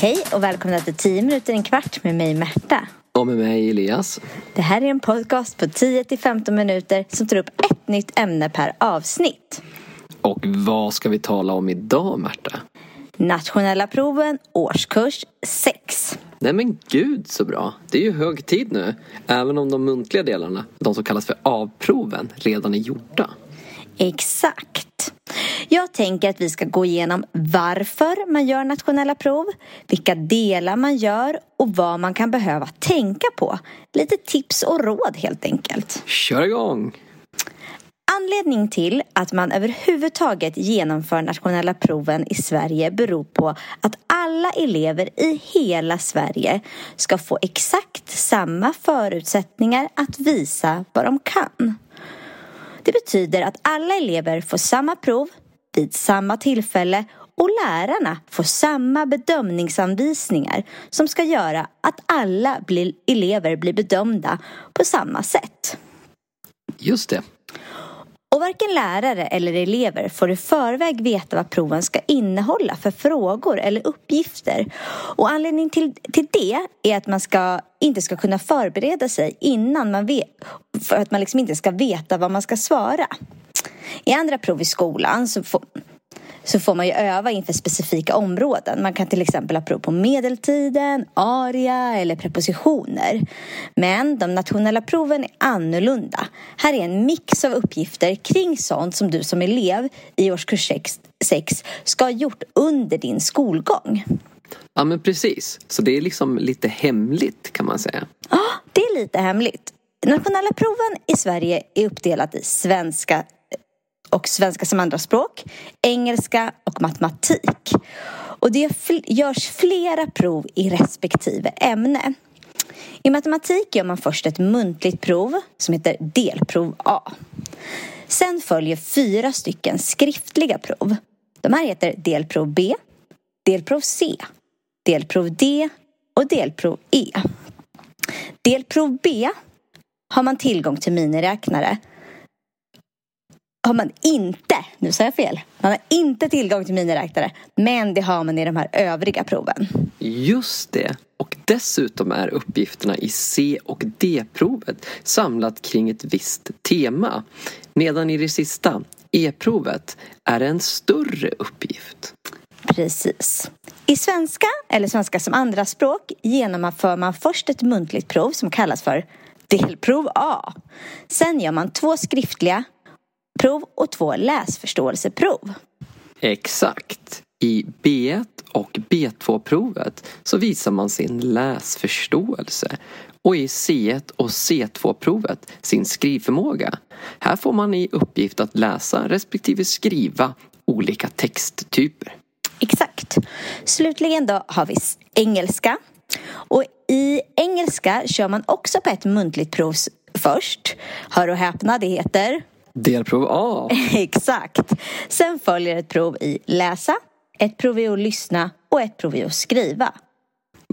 Hej och välkomna till 10 minuter en kvart med mig Märta. Och med mig Elias. Det här är en podcast på 10-15 minuter som tar upp ett nytt ämne per avsnitt. Och vad ska vi tala om idag Märta? Nationella proven, årskurs 6. Nej men gud så bra. Det är ju hög tid nu. Även om de muntliga delarna, de som kallas för avproven, redan är gjorda. Exakt. Jag tänker att vi ska gå igenom varför man gör nationella prov, vilka delar man gör och vad man kan behöva tänka på. Lite tips och råd helt enkelt. Kör igång! Anledning till att man överhuvudtaget genomför nationella proven i Sverige beror på att alla elever i hela Sverige ska få exakt samma förutsättningar att visa vad de kan. Det betyder att alla elever får samma prov vid samma tillfälle och lärarna får samma bedömningsanvisningar som ska göra att alla elever blir bedömda på samma sätt. Just det. Och varken lärare eller elever får i förväg veta vad proven ska innehålla för frågor eller uppgifter. Och anledningen till, till det är att man ska, inte ska kunna förbereda sig innan man vet, för att man liksom inte ska veta vad man ska svara. I andra prov i skolan så får, så får man ju öva inför specifika områden. Man kan till exempel ha prov på medeltiden, aria eller prepositioner. Men de nationella proven är annorlunda. Här är en mix av uppgifter kring sånt som du som elev i årskurs 6 ska ha gjort under din skolgång. Ja men precis, så det är liksom lite hemligt kan man säga. Ja, det är lite hemligt. Nationella proven i Sverige är uppdelat i svenska, och svenska som andraspråk, engelska och matematik. Och det görs flera prov i respektive ämne. I matematik gör man först ett muntligt prov som heter delprov A. Sen följer fyra stycken skriftliga prov. De här heter delprov B, delprov C, delprov D och delprov E. Delprov B har man tillgång till miniräknare har man inte, nu sa jag fel, man har inte tillgång till miniräknare. Men det har man i de här övriga proven. Just det. Och dessutom är uppgifterna i C och D-provet samlat kring ett visst tema. Medan i det sista, E-provet, är det en större uppgift. Precis. I svenska, eller svenska som andraspråk, genomför man först ett muntligt prov som kallas för delprov A. Sen gör man två skriftliga prov och två läsförståelseprov. Exakt. I B1 och B2-provet så visar man sin läsförståelse och i C1 och C2-provet sin skrivförmåga. Här får man i uppgift att läsa respektive skriva olika texttyper. Exakt. Slutligen då har vi engelska. Och i engelska kör man också på ett muntligt prov först. Hör och häpna, det heter Delprov A. Exakt. Sen följer ett prov i läsa, ett prov i att lyssna och ett prov i att skriva.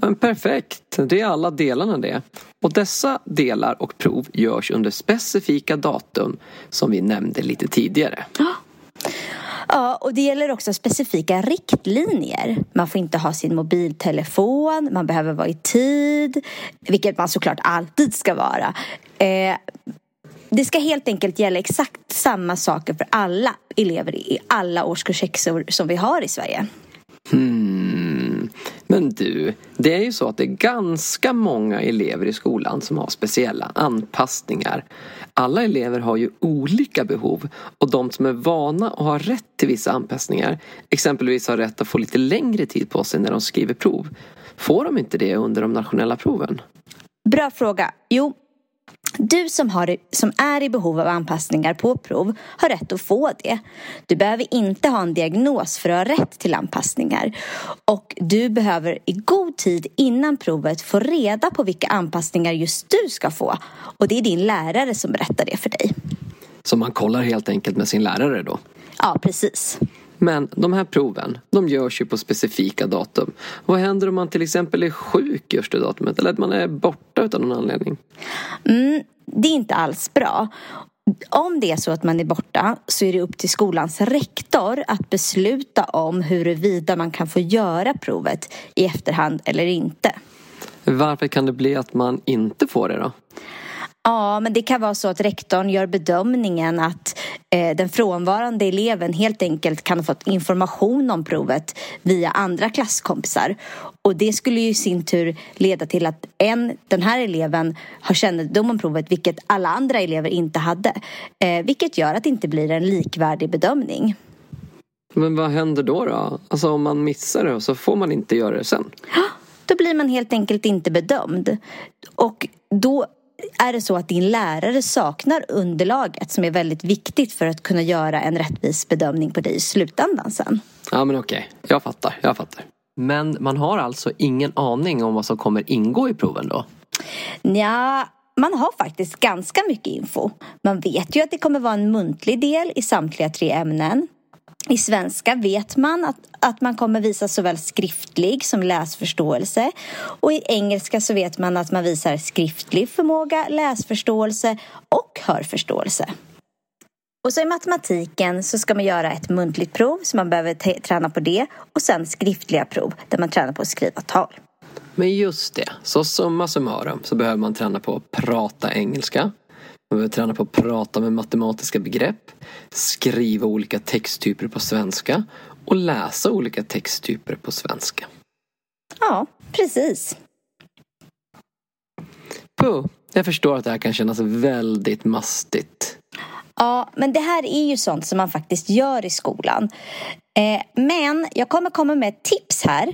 Men perfekt, det är alla delarna det. Och dessa delar och prov görs under specifika datum som vi nämnde lite tidigare. Ja, och det gäller också specifika riktlinjer. Man får inte ha sin mobiltelefon, man behöver vara i tid, vilket man såklart alltid ska vara. Eh, det ska helt enkelt gälla exakt samma saker för alla elever i alla årskurs 6 som vi har i Sverige. Hmm. Men du, det är ju så att det är ganska många elever i skolan som har speciella anpassningar. Alla elever har ju olika behov och de som är vana och har rätt till vissa anpassningar, exempelvis har rätt att få lite längre tid på sig när de skriver prov, får de inte det under de nationella proven? Bra fråga. Jo, du som, har, som är i behov av anpassningar på prov har rätt att få det. Du behöver inte ha en diagnos för att ha rätt till anpassningar. Och du behöver i god tid innan provet få reda på vilka anpassningar just du ska få. Och det är din lärare som berättar det för dig. Så man kollar helt enkelt med sin lärare då? Ja, precis. Men de här proven, de görs ju på specifika datum. Vad händer om man till exempel är sjuk just det datumet eller att man är borta utan någon anledning? Mm, det är inte alls bra. om det är så att man är borta så är det upp till skolans rektor att besluta om huruvida man kan få göra provet i efterhand eller inte. Varför kan det bli att man inte får det då? Ja, men det kan vara så att rektorn gör bedömningen att den frånvarande eleven helt enkelt kan ha fått information om provet via andra klasskompisar. Och det skulle ju i sin tur leda till att en, den här eleven har kännedom om provet vilket alla andra elever inte hade. Eh, vilket gör att det inte blir en likvärdig bedömning. Men vad händer då? då? Alltså om man missar det så får man inte göra det sen? Då blir man helt enkelt inte bedömd. Och då är det så att din lärare saknar underlaget som är väldigt viktigt för att kunna göra en rättvis bedömning på dig i slutändan sen. Ja men okej, jag fattar, jag fattar. Men man har alltså ingen aning om vad som kommer ingå i proven då? Ja, man har faktiskt ganska mycket info. Man vet ju att det kommer vara en muntlig del i samtliga tre ämnen. I svenska vet man att, att man kommer visa såväl skriftlig som läsförståelse. Och i engelska så vet man att man visar skriftlig förmåga, läsförståelse och hörförståelse. Och så i matematiken så ska man göra ett muntligt prov så man behöver träna på det. Och sen skriftliga prov där man tränar på att skriva tal. Men just det, så summa summarum så behöver man träna på att prata engelska man behöver träna på att prata med matematiska begrepp, skriva olika texttyper på svenska och läsa olika texttyper på svenska. Ja, precis. Puh, jag förstår att det här kan kännas väldigt mastigt. Ja, men det här är ju sånt som man faktiskt gör i skolan. Eh, men jag kommer komma med ett tips här.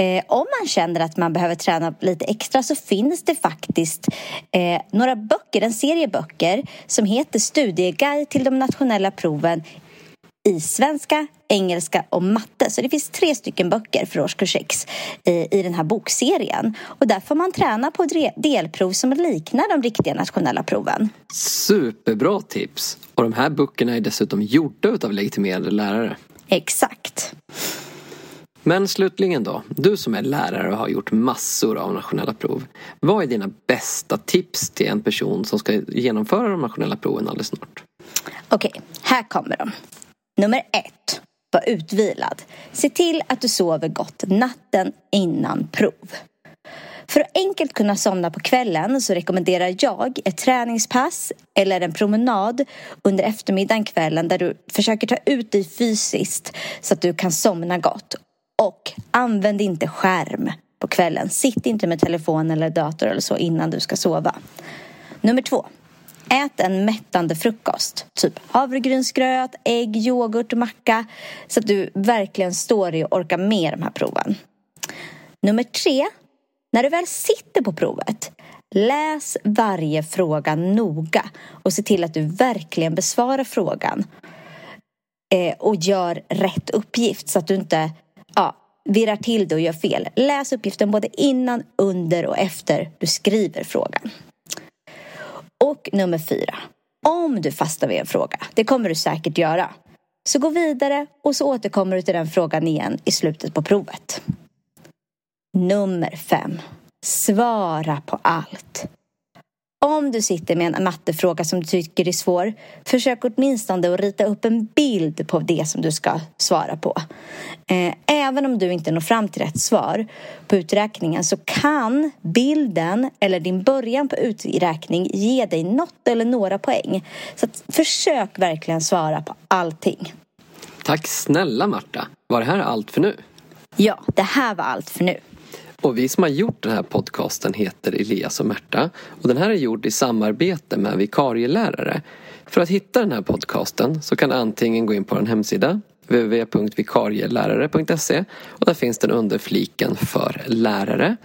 Eh, om man känner att man behöver träna lite extra så finns det faktiskt eh, några böcker, en serie böcker som heter Studieguide till de nationella proven i svenska, engelska och matte. Så det finns tre stycken böcker för årskurs 6 i, i den här bokserien. Och där får man träna på delprov som liknar de riktiga nationella proven. Superbra tips! Och de här böckerna är dessutom gjorda av legitimerade lärare. Exakt. Men slutligen då, du som är lärare och har gjort massor av nationella prov. Vad är dina bästa tips till en person som ska genomföra de nationella proven alldeles snart? Okej, här kommer de. Nummer ett, var utvilad. Se till att du sover gott natten innan prov. För att enkelt kunna somna på kvällen så rekommenderar jag ett träningspass eller en promenad under eftermiddagen, kvällen där du försöker ta ut dig fysiskt så att du kan somna gott. Och använd inte skärm på kvällen. Sitt inte med telefon eller dator eller så innan du ska sova. Nummer två. Ät en mättande frukost. Typ havregrynsgröt, ägg, yoghurt, macka. Så att du verkligen står i och orkar med de här proven. Nummer tre. När du väl sitter på provet, läs varje fråga noga och se till att du verkligen besvarar frågan. Eh, och gör rätt uppgift så att du inte ja, virrar till det och gör fel. Läs uppgiften både innan, under och efter du skriver frågan. Och nummer fyra. Om du fastnar vid en fråga, det kommer du säkert göra, så gå vidare och så återkommer du till den frågan igen i slutet på provet. Nummer fem. Svara på allt. Om du sitter med en mattefråga som du tycker är svår, försök åtminstone att rita upp en bild på det som du ska svara på. Eh, även om du inte når fram till rätt svar på uträkningen så kan bilden eller din början på uträkning ge dig något eller några poäng. Så försök verkligen svara på allting. Tack snälla Marta. Var det här allt för nu? Ja, det här var allt för nu. Och vi som har gjort den här podcasten heter Elias och Märta. Och den här är gjord i samarbete med vikarielärare. För att hitta den här podcasten så kan du antingen gå in på en hemsida www.vikarielärare.se och där finns den under fliken för lärare.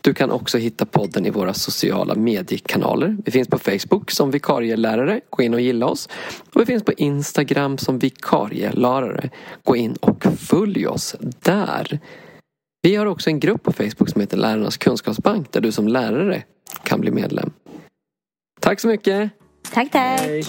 Du kan också hitta podden i våra sociala mediekanaler. Vi finns på Facebook som vikarielärare. Gå in och gilla oss. Och vi finns på Instagram som vikarielärare. Gå in och följ oss där. Vi har också en grupp på Facebook som heter Lärarnas kunskapsbank där du som lärare kan bli medlem. Tack så mycket! Tack, tack! Hej.